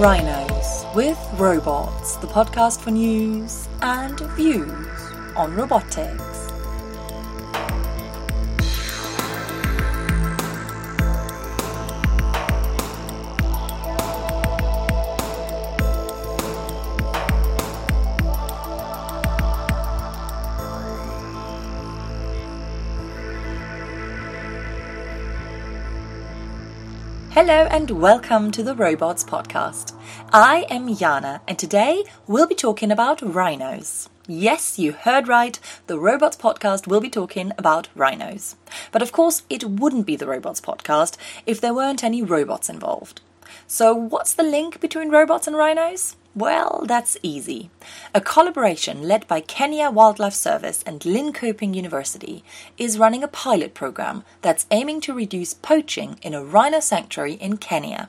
Rhinos with Robots, the podcast for news and views on robotics. Hello and welcome to the Robots Podcast. I am Jana and today we'll be talking about rhinos. Yes, you heard right, the Robots Podcast will be talking about rhinos. But of course, it wouldn't be the Robots Podcast if there weren't any robots involved. So, what's the link between robots and rhinos? Well, that's easy. A collaboration led by Kenya Wildlife Service and Linköping University is running a pilot program that's aiming to reduce poaching in a rhino sanctuary in Kenya.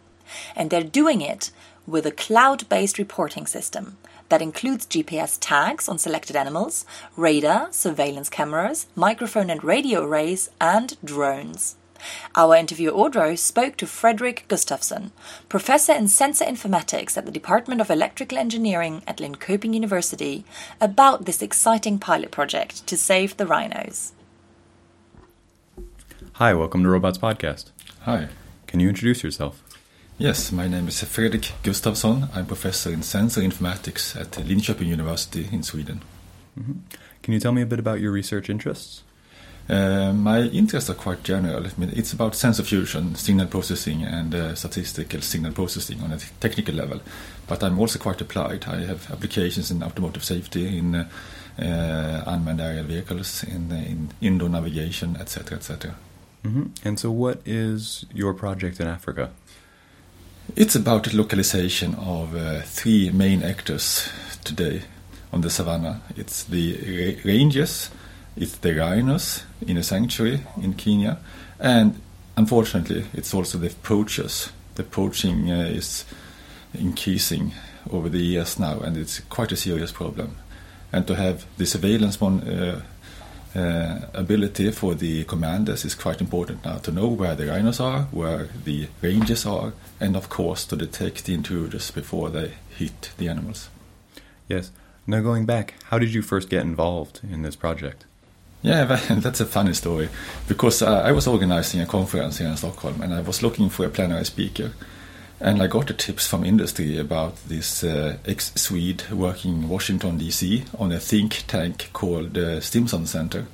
And they're doing it with a cloud based reporting system that includes GPS tags on selected animals, radar, surveillance cameras, microphone and radio arrays, and drones. Our interviewer Audro spoke to Fredrik Gustafsson, professor in sensor informatics at the Department of Electrical Engineering at Linköping University, about this exciting pilot project to save the rhinos. Hi, welcome to Robots Podcast. Hi. Can you introduce yourself? Yes, my name is Fredrik Gustafsson. I'm professor in sensor informatics at Linköping University in Sweden. Mm-hmm. Can you tell me a bit about your research interests? Uh, my interests are quite general. I mean, it's about sensor fusion, signal processing, and uh, statistical signal processing on a technical level. But I'm also quite applied. I have applications in automotive safety, in uh, unmanned aerial vehicles, in, in indoor navigation, etc., etc. Mm-hmm. And so, what is your project in Africa? It's about the localization of uh, three main actors today on the savannah. It's the ranges it's the rhinos in a sanctuary in Kenya, and unfortunately, it's also the poachers. The poaching uh, is increasing over the years now, and it's quite a serious problem. And to have the surveillance one, uh, uh, ability for the commanders is quite important now to know where the rhinos are, where the ranges are, and of course to detect the intruders before they hit the animals. Yes. Now, going back, how did you first get involved in this project? Yeah, that's a funny story. Because uh, I was organizing a conference here in Stockholm and I was looking for a plenary speaker. And I got the tips from industry about this uh, ex Swede working in Washington, D.C. on a think tank called uh, Stimson Center.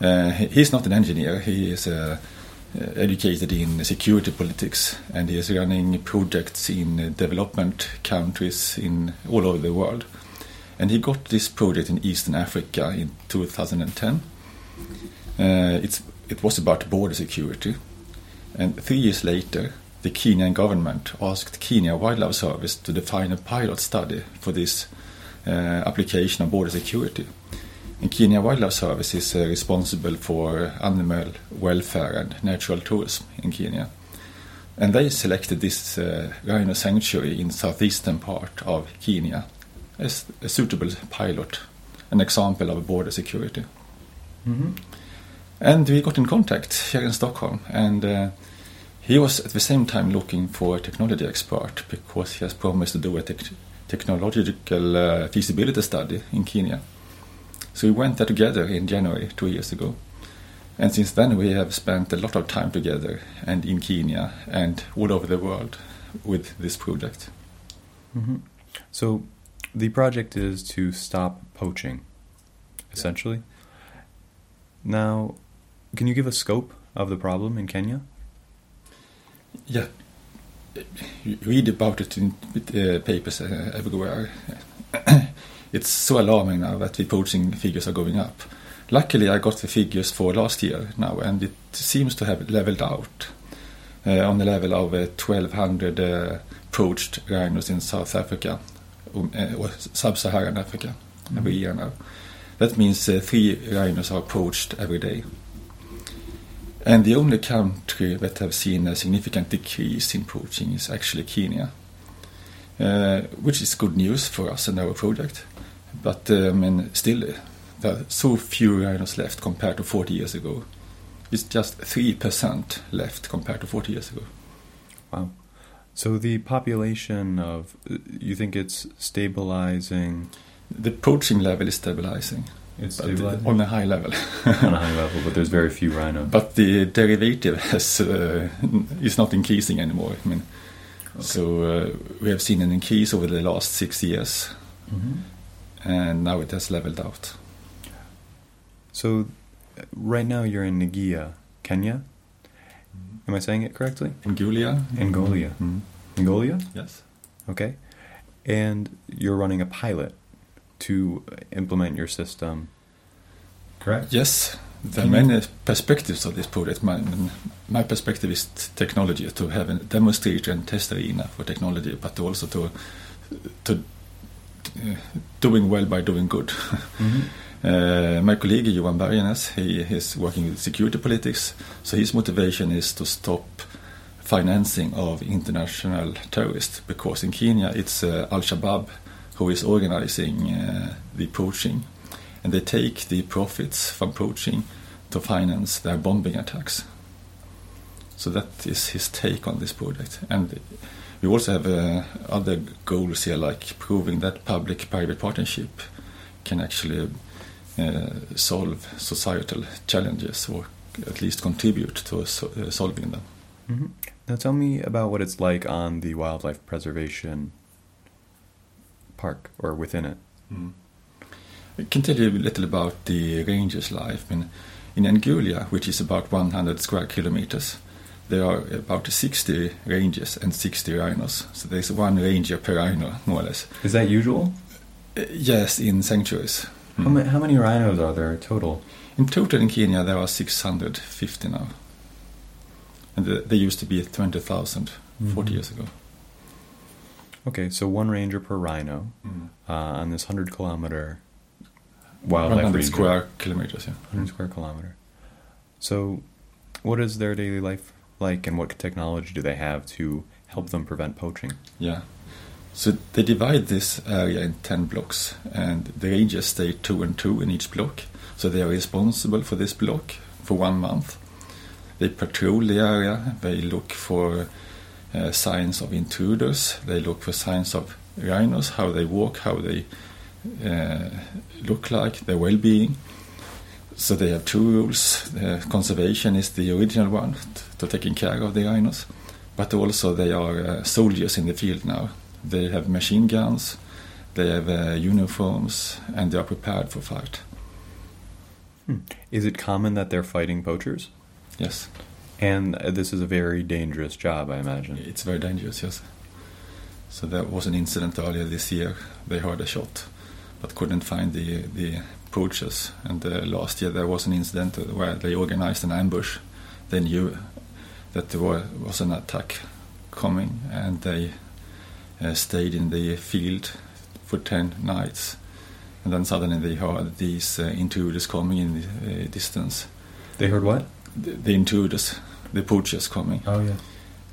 Uh, he's not an engineer, he is uh, educated in security politics and he is running projects in development countries in all over the world. And he got this project in Eastern Africa in 2010. Uh, it was about border security. And three years later, the Kenyan government asked Kenya Wildlife Service to define a pilot study for this uh, application of border security. And Kenya Wildlife Service is uh, responsible for animal welfare and natural tourism in Kenya. And they selected this uh, rhino sanctuary in southeastern part of Kenya a, a suitable pilot, an example of border security. Mm-hmm. And we got in contact here in Stockholm, and uh, he was at the same time looking for a technology expert because he has promised to do a te- technological uh, feasibility study in Kenya. So we went there together in January two years ago. And since then, we have spent a lot of time together and in Kenya and all over the world with this project. Mm-hmm. So, the project is to stop poaching, essentially. Now, can you give a scope of the problem in Kenya? Yeah, you read about it in uh, papers uh, everywhere. it's so alarming now that the poaching figures are going up. Luckily, I got the figures for last year now, and it seems to have leveled out uh, on the level of 1,200 uh, uh, poached rhinos in South Africa sub-Saharan Africa mm. every year now. That means uh, three rhinos are poached every day. And the only country that have seen a significant decrease in poaching is actually Kenya, uh, which is good news for us and our project. But I mean, still, there are so few rhinos left compared to 40 years ago. It's just 3% left compared to 40 years ago. Wow. So the population of you think it's stabilizing? The poaching level is stabilizing. It's but on a high level. on a high level, but there's very few rhinos. But the derivative has, uh, is not increasing anymore. I mean, okay. so uh, we have seen an increase over the last six years, mm-hmm. and now it has leveled out. So, right now you're in Nagia, Kenya. Am I saying it correctly? Angolia. Angolia. Mm-hmm. Angolia? Yes. Okay. And you're running a pilot to implement your system, correct? Yes. There are many perspectives of this project. My, my perspective is technology, to have a demonstrator and test arena for technology, but also to, to uh, doing well by doing good. Mm-hmm. Uh, my colleague Johan Bergenäs, he is working with security politics, so his motivation is to stop financing of international terrorists because in Kenya it's uh, Al Shabaab who is organizing uh, the poaching, and they take the profits from poaching to finance their bombing attacks. So that is his take on this project, and we also have uh, other goals here, like proving that public-private partnership can actually solve societal challenges or at least contribute to uh, solving them. Mm-hmm. Now, tell me about what it's like on the wildlife preservation park or within it. Mm. I can tell you a little about the ranger's life. In, in Ngulia, which is about 100 square kilometers, there are about 60 rangers and 60 rhinos. So there's one ranger per rhino, more or less. Is that usual? Uh, yes, in sanctuaries. How, mm. many, how many rhinos are there total? In total in Kenya, there are 650 now. And the, there used to be 20,000 mm-hmm. 40 years ago. Okay, so one ranger per rhino mm. uh, on this 100 kilometer wildlife 100 region. square kilometers, yeah. 100 square kilometer. So, what is their daily life like, and what technology do they have to help them prevent poaching? Yeah. So they divide this area in 10 blocks, and the rangers stay two and two in each block. So they are responsible for this block for one month. They patrol the area, they look for uh, signs of intruders. They look for signs of rhinos, how they walk, how they uh, look like, their well-being. So they have two rules. Uh, conservation is the original one, to taking care of the rhinos, but also they are uh, soldiers in the field now. They have machine guns, they have uh, uniforms, and they are prepared for fight. Hmm. Is it common that they're fighting poachers? Yes. And this is a very dangerous job, I imagine. It's very dangerous, yes. So there was an incident earlier this year. They heard a shot, but couldn't find the the poachers. And uh, last year there was an incident where they organized an ambush. They knew that there was an attack coming, and they uh, stayed in the field for ten nights. And then suddenly they heard these uh, intruders coming in the uh, distance. They heard what? The, the intruders the poachers coming. Oh yeah.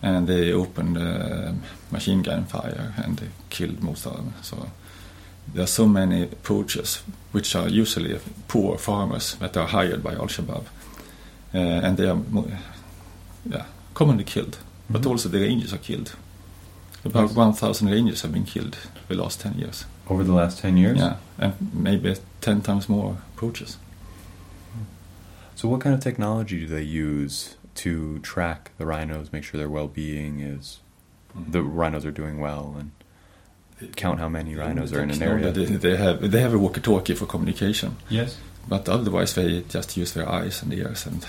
And they opened uh, machine gun fire and they killed most of them. So there are so many poachers, which are usually poor farmers that are hired by Al Shabaab, uh, and they are yeah commonly killed. Mm-hmm. But also the rangers are killed. About yes. 1,000 rangers have been killed the last 10 years. Over the last 10 years? Yeah, and maybe 10 times more poachers. So, what kind of technology do they use to track the rhinos, make sure their well-being is mm-hmm. the rhinos are doing well, and count how many rhinos are in an area. They have they have a walkie-talkie for communication. Yes, but otherwise they just use their eyes and ears and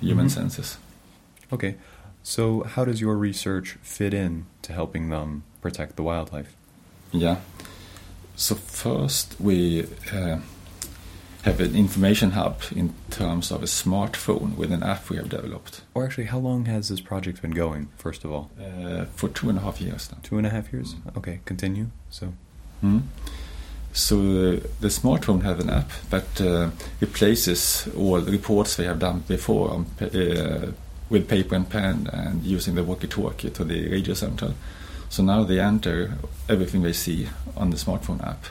human mm-hmm. senses. Okay, so how does your research fit in to helping them protect the wildlife? Yeah. So first we uh, have an information hub in terms of a smartphone with an app we have developed. Or actually, how long has this project been going, first of all? Uh, for two and a half years now. Two and a half years? Mm. Okay, continue. So. Mm. So uh, the smartphone has an app that uh, replaces all the reports we have done before on, uh, with paper and pen and using the walkie-talkie to the radio central. So now they enter everything they see on the smartphone app.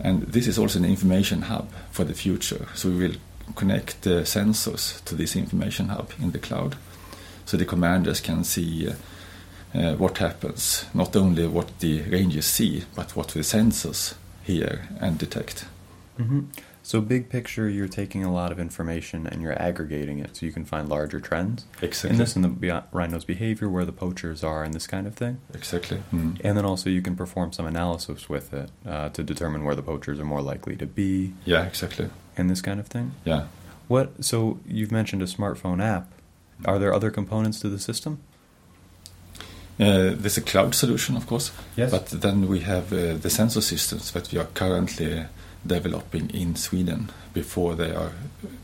And this is also an information hub for the future. So we will connect the sensors to this information hub in the cloud. So the commanders can see uh, what happens, not only what the rangers see, but what the sensors hear and detect. hmm So, big picture, you're taking a lot of information and you're aggregating it so you can find larger trends Exactly. in this and the rhino's behavior, where the poachers are, and this kind of thing. Exactly. Mm. And then also you can perform some analysis with it uh, to determine where the poachers are more likely to be, Yeah, exactly. and this kind of thing. Yeah. What? So you've mentioned a smartphone app. Are there other components to the system? Uh, there's a cloud solution, of course. Yes. But then we have uh, the sensor systems that we are currently developing in Sweden before they are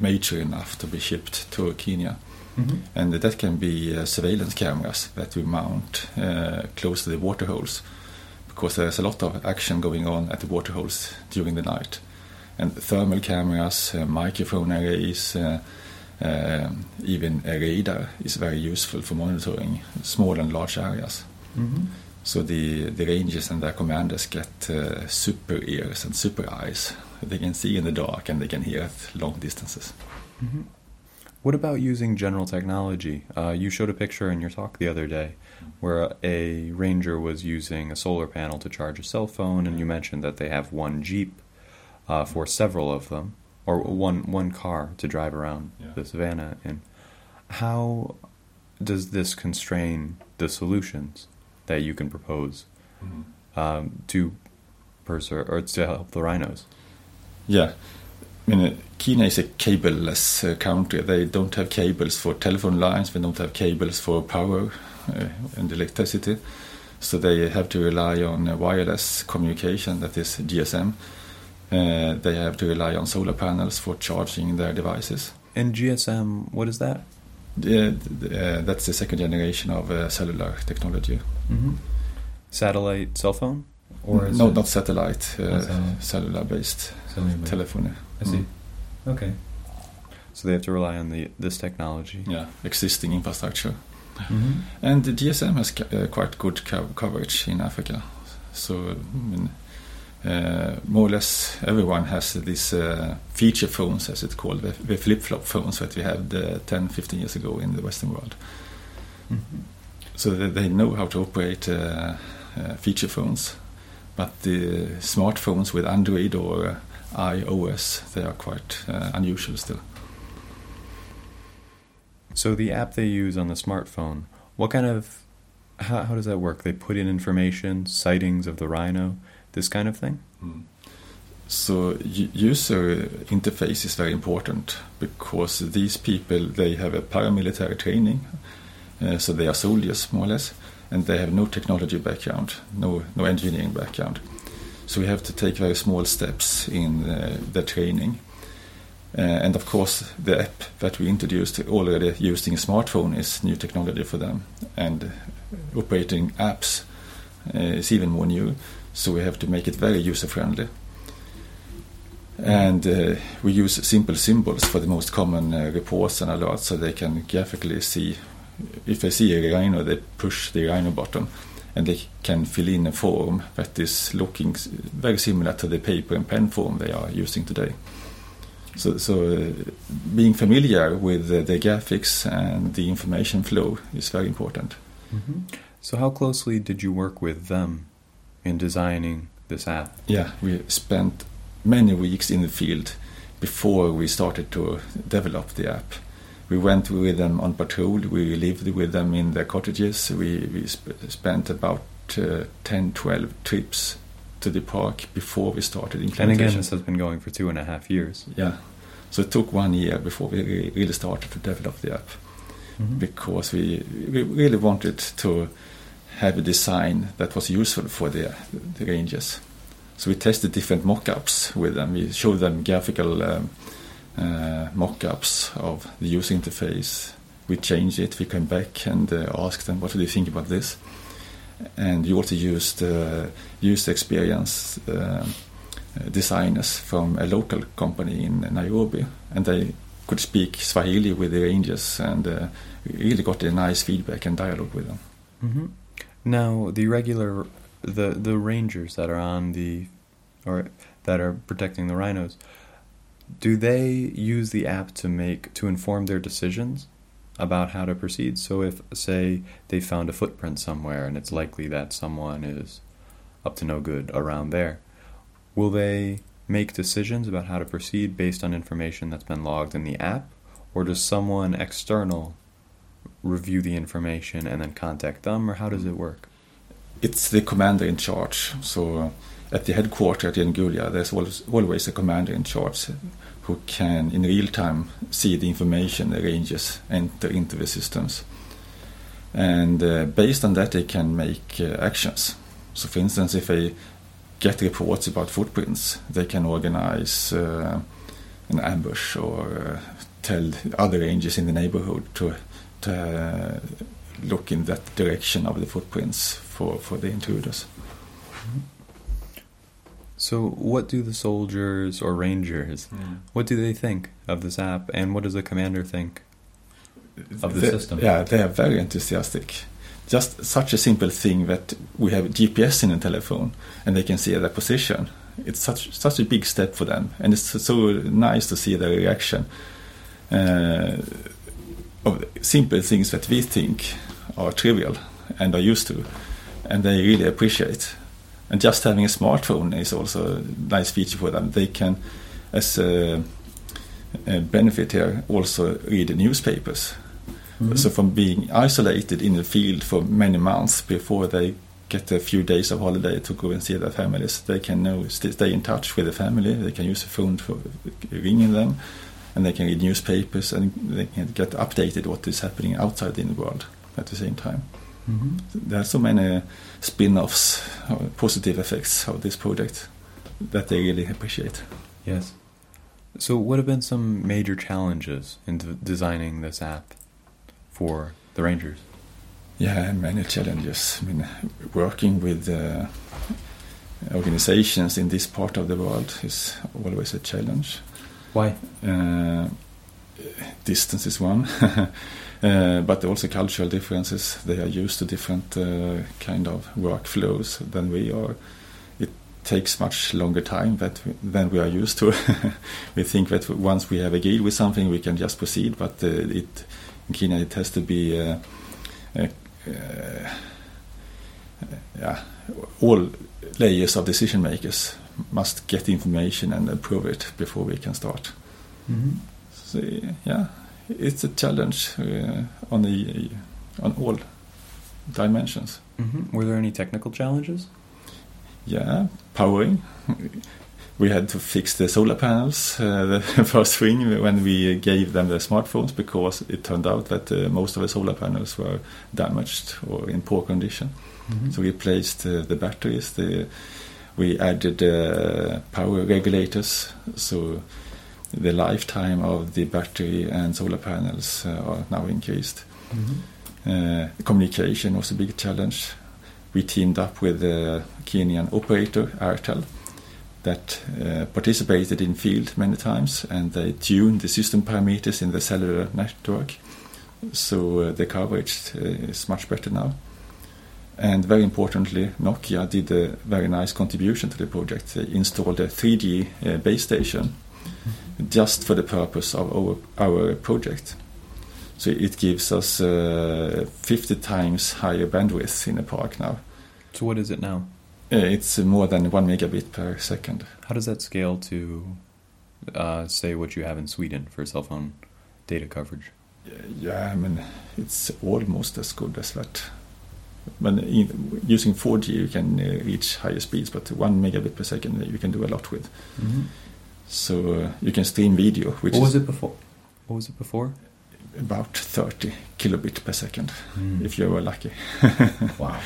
mature enough to be shipped to Kenya. Mm-hmm. And that can be uh, surveillance cameras that we mount uh, close to the water holes because there's a lot of action going on at the water holes during the night. And thermal cameras, uh, microphone arrays, uh, um, even a radar is very useful for monitoring small and large areas. Mm-hmm. So the, the rangers and their commanders get uh, super ears and super eyes. They can see in the dark and they can hear at long distances. Mm-hmm. What about using general technology? Uh, you showed a picture in your talk the other day where a ranger was using a solar panel to charge a cell phone, and you mentioned that they have one Jeep uh, for several of them, or one one car to drive around Yeah. the savannah in. How does this constrain the solutions that you can propose um, to preserve or to help the rhinos? Yeah. I mean, uh, Kenya is a cableless uh, country. They don't have cables for telephone lines, they don't have cables for power uh, and electricity. So they have to rely on uh, wireless communication, that is GSM. Uh, they have to rely on solar panels for charging their devices. And GSM, what is that? Uh, uh, that's the second generation of uh, cellular technology. Mm-hmm. Satellite cell phone, or is no, not satellite, uh, cellular? telephony. I see. Mm. Okay. So they have to rely on the this technology. Yeah, existing infrastructure. Mm-hmm. And the GSM has ca- uh, quite good co- coverage in Africa. So, I mean, uh, more or less everyone has these uh, feature phones, as it's called, the, the flip flop phones that we had uh, 10, 15 years ago in the Western world. Mm-hmm. So that they know how to operate feature phones. But the smartphones with Android or uh, iOS, they are quite uh, unusual still. So the app they use on the smartphone, what kind of how, how does that work? They put in information, sightings of the rhino, this kind of thing. So user interface is very important because these people they have a paramilitary training, uh, so they are soldiers more or less, and they have no technology background, no no engineering background. So we have to take very small steps in uh, the training. Uh, and of course, the app that we introduced already using a smartphone is new technology for them, and operating apps uh, is even more new. So we have to make it very user friendly. And uh, we use simple symbols for the most common uh, reports and alerts so they can graphically see. If they see a rhino, they push the rhino button and they can fill in a form that is looking very similar to the paper and pen form they are using today. So, so uh, being familiar with the graphics and the information flow is very important. Mm-hmm. So how closely did you work with them in designing this app? Yeah, we spent many weeks in the field before we started to develop the app. We went with them on patrol, we lived with them in their cottages, we, we sp- spent about uh, 10, 12 trips to the park before we started And implementation. again, this has been going for two and a half years. yeah, so it took one year before we re- really started to develop the app Mm-hmm. because we, we really wanted to have a design that was useful for the, the rangers. So we tested different mock-ups with them. We showed them graphical um, uh, mock-ups of the user interface. We changed it. We came back and uh, asked them, "What do you think about this?" And we also used uh, user experience uh, designers from a local company in Nairobi, and they could speak Swahili with the rangers and uh, really got a nice feedback and dialogue with them. Mm-hmm. Now, the regular, the the rangers that are on the, or that are protecting the rhinos, do they use the app to make to inform their decisions? about how to proceed. So if, say, they found a footprint somewhere and it's likely that someone is up to no good around there, will they make decisions about how to proceed based on information that's been logged in the app? Or does someone external review the information and then contact them, or how does it work? It's the commander in charge. So uh, at the headquarters in Gulia, there's always, a commander in charge who can, in real time, see the information the rangers enter into the systems. And uh, based on that, they can make uh, actions. So, for instance, if they get reports about footprints, they can organize uh, an ambush or uh, tell other rangers in the neighborhood to uh, look in that direction of the footprints for, for the intruders. So, what do the soldiers or rangers, Mm. what do they think of this app, and what does the commander think of the They- system? Yeah, they are very enthusiastic. Just such a simple thing that we have GPS in a telephone and they can see their position. It's such such a big step for them, and it's so nice to see their reaction uh, of simple things that we think are trivial and are used to, and they really appreciate. And just having a smartphone is also a nice feature for them. They can, as a, a benefit here, also read the newspapers. Mhm. So from being isolated in the field for many months before they get a few days of holiday to go and see their families, they can know stay in touch with the family. They can use the phone for ringing them, and they can read newspapers and they can get updated what is happening outside in the world at the same time. Mhm. There are so many spin-offs, or positive effects of this project that they really appreciate. Yes. So, what have been some major challenges in designing this app for the Rangers? Yeah, many challenges. I mean, working with uh, organizations in this part of the world is always a challenge. Why? Uh, distance is one, uh, but also cultural differences. They are used to different uh, kind of workflows than we are. It takes much longer time that we, than we are used to. we think that once we have agreed with something, we can just proceed, but uh, it in Kenya it has to be. Uh, uh, yeah, all layers of decision makers must get information and approve it before we can start. Mm-hmm. So yeah, it's a challenge uh, on the on all dimensions. Mm-hmm. Were there any technical challenges? Yeah, powering. We had to fix the solar panels uh, the first thing when we gave them the smartphones because it turned out that uh, most of the solar panels were damaged or in poor condition. Mm-hmm. So we replaced uh, the batteries. The, we added uh, power regulators, so the lifetime of the battery and solar panels uh, are now increased. Mm-hmm. Uh, communication was a big challenge. We teamed up with the Kenyan operator Airtel that uh, participated in field many times and they tuned the system parameters in the cellular network. So uh, the coverage uh, is much better now. And very importantly, Nokia did a very nice contribution to the project. They installed a 3G uh, base station just for the purpose of our, our project. So it gives us uh, 50 times higher bandwidth in the park now. So, what is it now? Uh, it's more than one megabit per second. How does that scale to, uh, say, what you have in Sweden for cell phone data coverage? Yeah, I mean, it's almost as good as that. But in, using 4G, you can uh, reach higher speeds, but one megabit per second, uh, you can do a lot with. Mm-hmm. So uh, you can stream video, which What was it before? What was it before? about 30 kilobit per second, Mm. if you were lucky. Wow.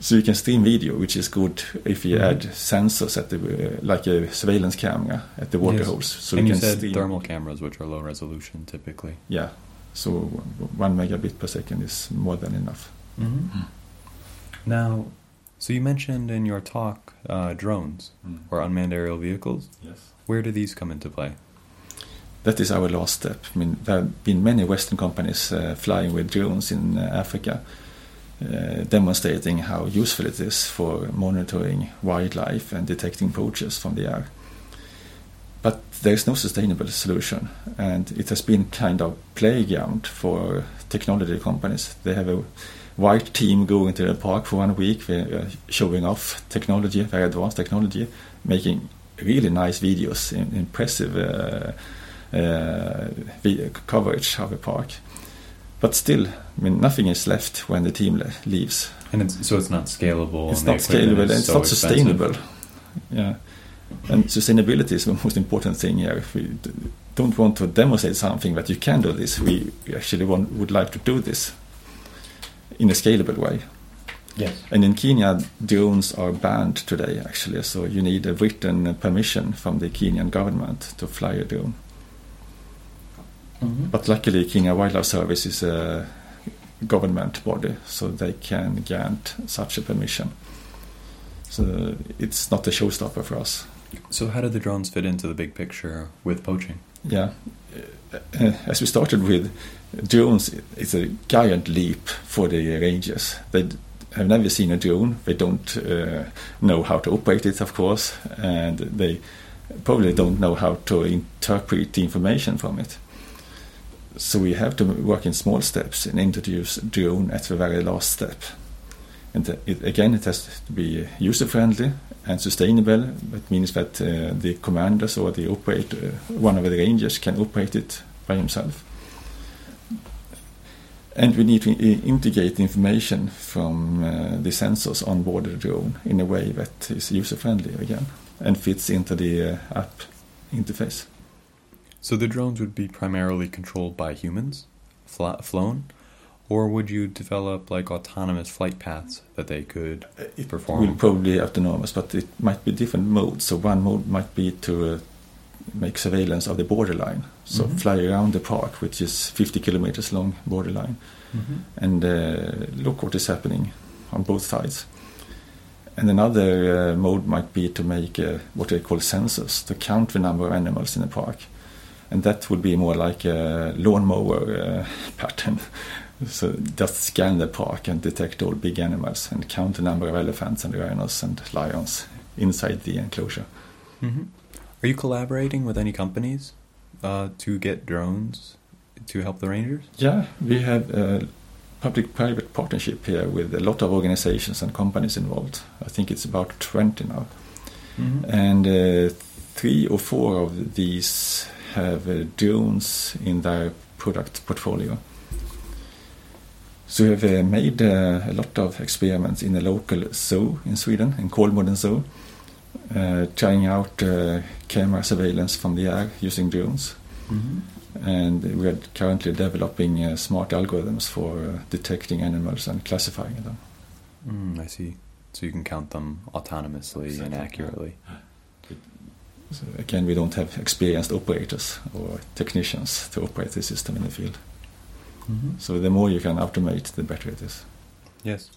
So you can stream video, which is good if you Mhm. add sensors at the uh, like a surveillance camera at the water Yes. holes. So and you can said stream. thermal cameras, which are low resolution typically. Yeah. So one megabit per second is more than enough. Mm-hmm. Now, so you mentioned in your talk uh, drones or unmanned aerial vehicles. Yes. Where do these come into play? That is our last step. I mean, there have been many Western companies uh, flying with drones in uh, Africa, uh, demonstrating how useful it is for monitoring wildlife and detecting poachers from the air. But there is no sustainable solution, and it has been kind of playground for technology companies. They have a white team going to the park for one week, showing off technology, very advanced technology, making really nice videos, impressive uh, uh, coverage of the park. But still, I mean, nothing is left when the team leaves. And it's, so it's not scalable. It's not scalable. And it's so not sustainable. Yeah, and sustainability is the most important thing here. If we don't want to demonstrate something that you can do this, we actually want, would like to do this in a scalable way. Yes. And in Kenya, drones are banned today, actually. So you need a written permission from the Kenyan government to fly a drone. Mm-hmm. But luckily, Kenya Wildlife Service is a government body, so they can grant such a permission. So it's not a showstopper for us. So how do the drones fit into the big picture with poaching? Yeah, uh, as we started with, drones it's a giant leap for the rangers. They have never seen a drone. They don't uh, know how to operate it, of course, and they probably don't know how to interpret the information from it. So we have to work in small steps and introduce drone at the very last step. And it, again, it has to be user friendly and sustainable. That means that uh, the commanders or the operator, one of the rangers, can operate it by himself. And we need to integrate information from uh, the sensors on board the drone in a way that is user friendly again and fits into the uh, app interface. So the drones would be primarily controlled by humans, flown, or would you develop like autonomous flight paths that they could it perform? It will probably be autonomous, but it might be different modes. So one mode might be to uh, make surveillance of the borderline. So mm-hmm. fly around the park, which is 50 kilometers long borderline, mm-hmm. and uh, look what is happening on both sides. And another uh, mode might be to make uh, what they call sensors to count the number of animals in the park, and that would be more like a lawnmower uh, pattern. So just scan the park and detect all big animals and count the number of elephants and rhinos and lions inside the enclosure. Mm-hmm. Are you collaborating with any companies uh, to get drones to help the rangers? Yeah, we have a public-private partnership here with a lot of organizations and companies involved. I think it's about 20 now. Mm-hmm. And uh, three or four of these have uh, drones in their product portfolio. So we have uh, made uh, a lot of experiments in a local zoo in Sweden, in Kolmården Zoo, uh, trying out uh, camera surveillance from the air using drones. Mm-hmm. And we are currently developing uh, smart algorithms for uh, detecting animals and classifying them. Mm, I see. So you can count them autonomously exactly. and accurately. So again, we don't have experienced operators or technicians to operate the system in the field. Mm-hmm. So the more you can automate, the better it is. Yes.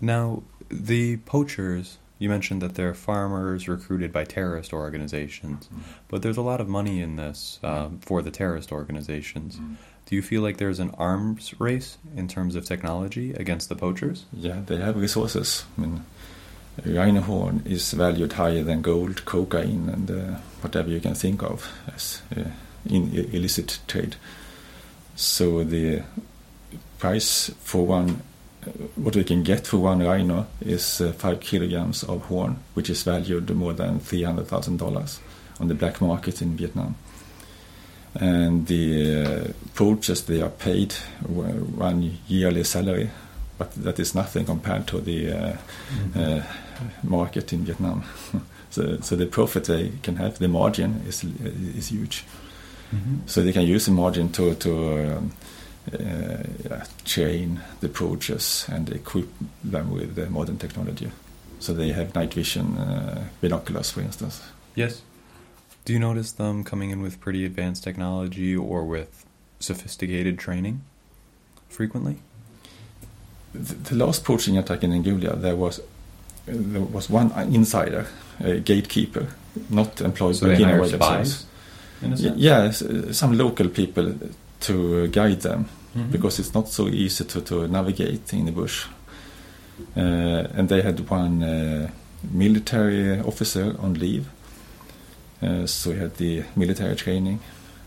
Now, the poachers you mentioned that they're farmers recruited by terrorist organizations, mm. but there's a lot of money in this uh, for the terrorist organizations. Mm. Do you feel like there's an arms race in terms of technology against the poachers? Yeah, they have resources. I mean, rhino horn is valued higher than gold, cocaine, and uh, whatever you can think of as uh, in illicit trade. So the price for one what we can get for one rhino is uh, five kilograms of horn, which is valued more than three hundred thousand dollars on the black market in Vietnam. And the uh, poachers they are paid one yearly salary, but that is nothing compared to the uh, mm-hmm. Uh, market in Vietnam. so, so the profit they can have, the margin is is huge. Mm-hmm. So they can use the margin to to um, uh, train the poachers and equip them with uh, modern technology. So they have night vision uh, binoculars, for instance. Yes. Do you notice them coming in with pretty advanced technology or with sophisticated training frequently? The, the last poaching attack in Ngulia, there was there was one insider, a gatekeeper, not employed so by Guinea spies. Yeah, some local people to guide them mm-hmm. because it's not so easy to, to navigate in the bush. Uh, and they had one uh, military officer on leave. Uh, so we had the military training,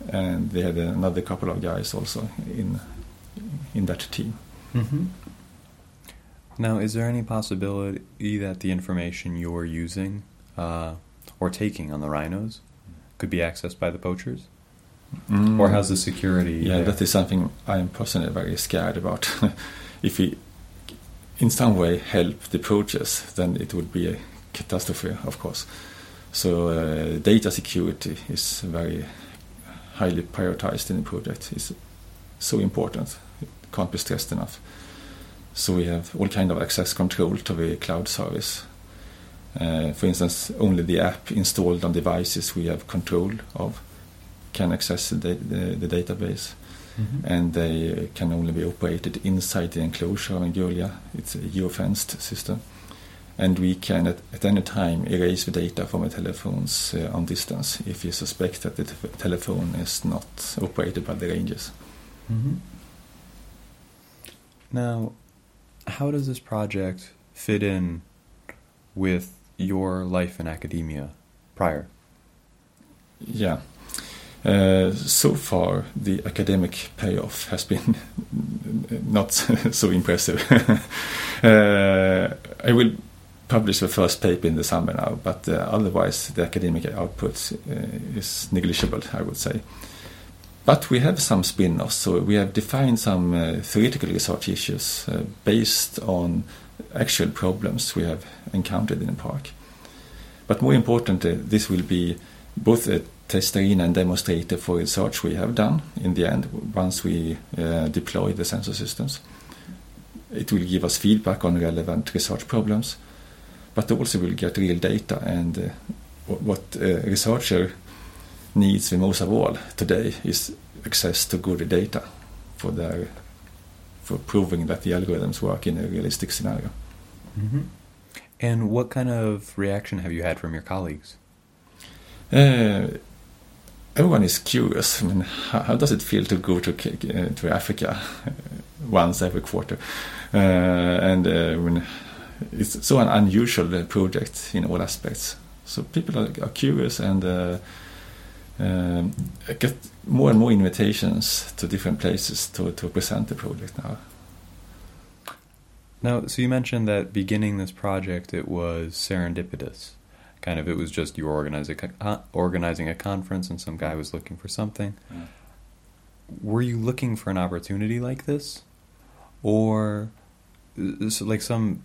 and they had another couple of guys also in in that team. Mm-hmm. Now, is there any possibility that the information you're using uh, or taking on the rhinos could be accessed by the poachers? Mm. Or how's the security? Yeah, there? that is something I'm personally very scared about. if we, in some way, help the poachers, then it would be a catastrophe, of course. So uh, data security is very highly prioritized in the project. It's so important. It can't be stressed enough. So we have all kind of access control to the cloud service. Uh, for instance, only the app installed on devices we have control of can access the, the, the database. Mm-hmm. And they can only be operated inside the enclosure of Ngulia. It's a geofenced system. And we can at, at any time erase the data from the telephones uh, on distance if you suspect that the t- telephone is not operated by the rangers. Mm-hmm. Now, how does this project fit in with your life in academia prior? Yeah. Uh, so far, the academic payoff has been not so impressive. uh, I will publish the first paper in the summer now, but uh, otherwise, the academic output uh, is negligible, I would say. But we have some spin offs, so we have defined some uh, theoretical research issues uh, based on actual problems we have encountered in the park. But more importantly, this will be both a test arena and demonstrator for research we have done in the end once we uh, deploy the sensor systems. It will give us feedback on relevant research problems, but also we'll get real data and uh, what a researcher needs the most of all today is access to good data for their for proving that the algorithms work in a realistic scenario. Mm-hmm. And what kind of reaction have you had from your colleagues? Uh, everyone is curious. I mean, how, how, does it feel to go to uh, to Africa once every quarter? Uh, and I mean, it's so an unusual project in all aspects. So people are, are curious and uh, um, get more and more invitations to different places to, to present the project now. Now, so you mentioned that beginning this project, it was serendipitous. Kind of, it was just you were organizing a, organizing a conference and some guy was looking for something. Yeah. Were you looking for an opportunity like this? Or so like some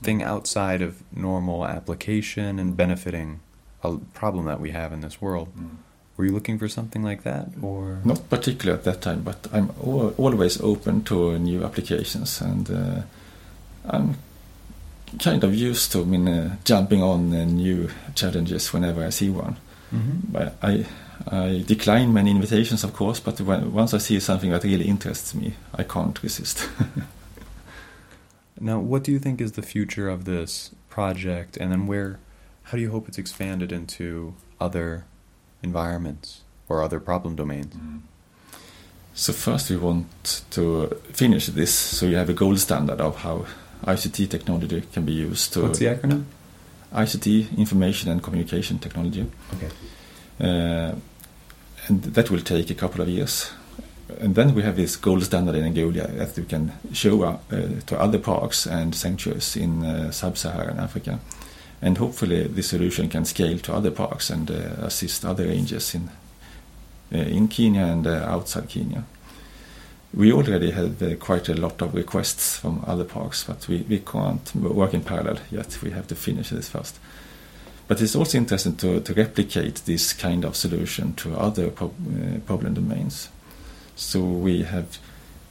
thing outside of normal application and benefiting a problem that we have in this world? Mm. Were you looking for something like that, or not particular at that time? But I'm always open to new applications, and uh, I'm kind of used to I mean, uh, jumping on uh, new challenges whenever I see one. Mm-hmm. But I I decline many invitations, of course. But when, once I see something that really interests me, I can't resist. now, what do you think is the future of this project, and then where? How do you hope it's expanded into other environments or other problem domains? Mm. So first we want to finish this so you have a gold standard of how ICT technology can be used to What's the acronym? ICT information and communication technology. Okay. Uh, and that will take a couple of years. And then we have this gold standard in Ngulia that we can show uh, to other parks and sanctuaries in uh, sub-Saharan Africa and hopefully this solution can scale to other parks and uh, assist other ranges in uh, in Kenya and uh, outside Kenya. We already have quite a lot of requests from other parks, but we, we can't work in parallel yet. We have to finish this first. But it's also interesting to, to replicate this kind of solution to other pro uh, problem domains. So we have,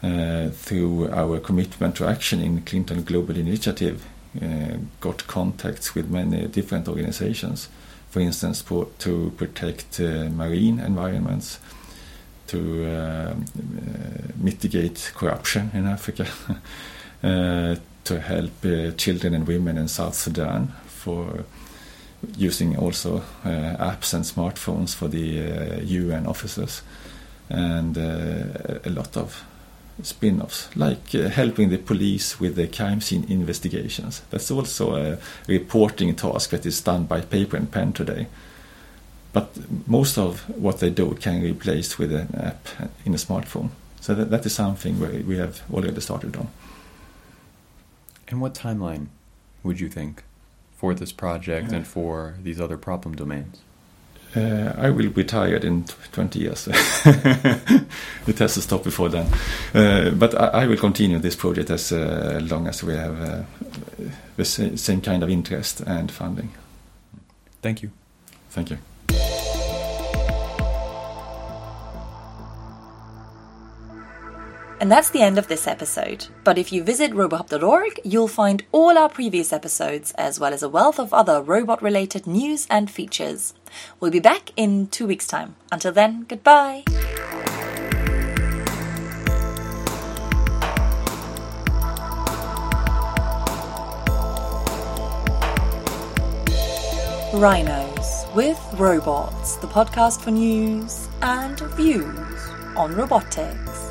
uh, through our commitment to action in Clinton Global Initiative, Uh, got contacts with many different organizations, for instance, for, to protect uh, marine environments, to um, uh, mitigate corruption in Africa, uh, to help uh, children and women in South Sudan for using also apps and smartphones for the UN officers, and a lot of spin-offs, like uh, helping the police with the crime scene investigations. That's also a reporting task that is done by paper and pen today. but most of what they do can be replaced with an app in a smartphone. So that, that is something we, we have already started on. And what timeline would you think for this project Yeah. and for these other problem domains? Uh, I will be tired in t- 20 years. it has to stop before then. Uh, but I, I will continue this project as uh, long as we have uh, the sa- same kind of interest and funding. Thank you. Thank you. And that's the end of this episode. But if you visit robohub.org, you'll find all our previous episodes, as well as a wealth of other robot related news and features. We'll be back in two weeks' time. Until then, goodbye. Rhinos with Robots, the podcast for news and views on robotics.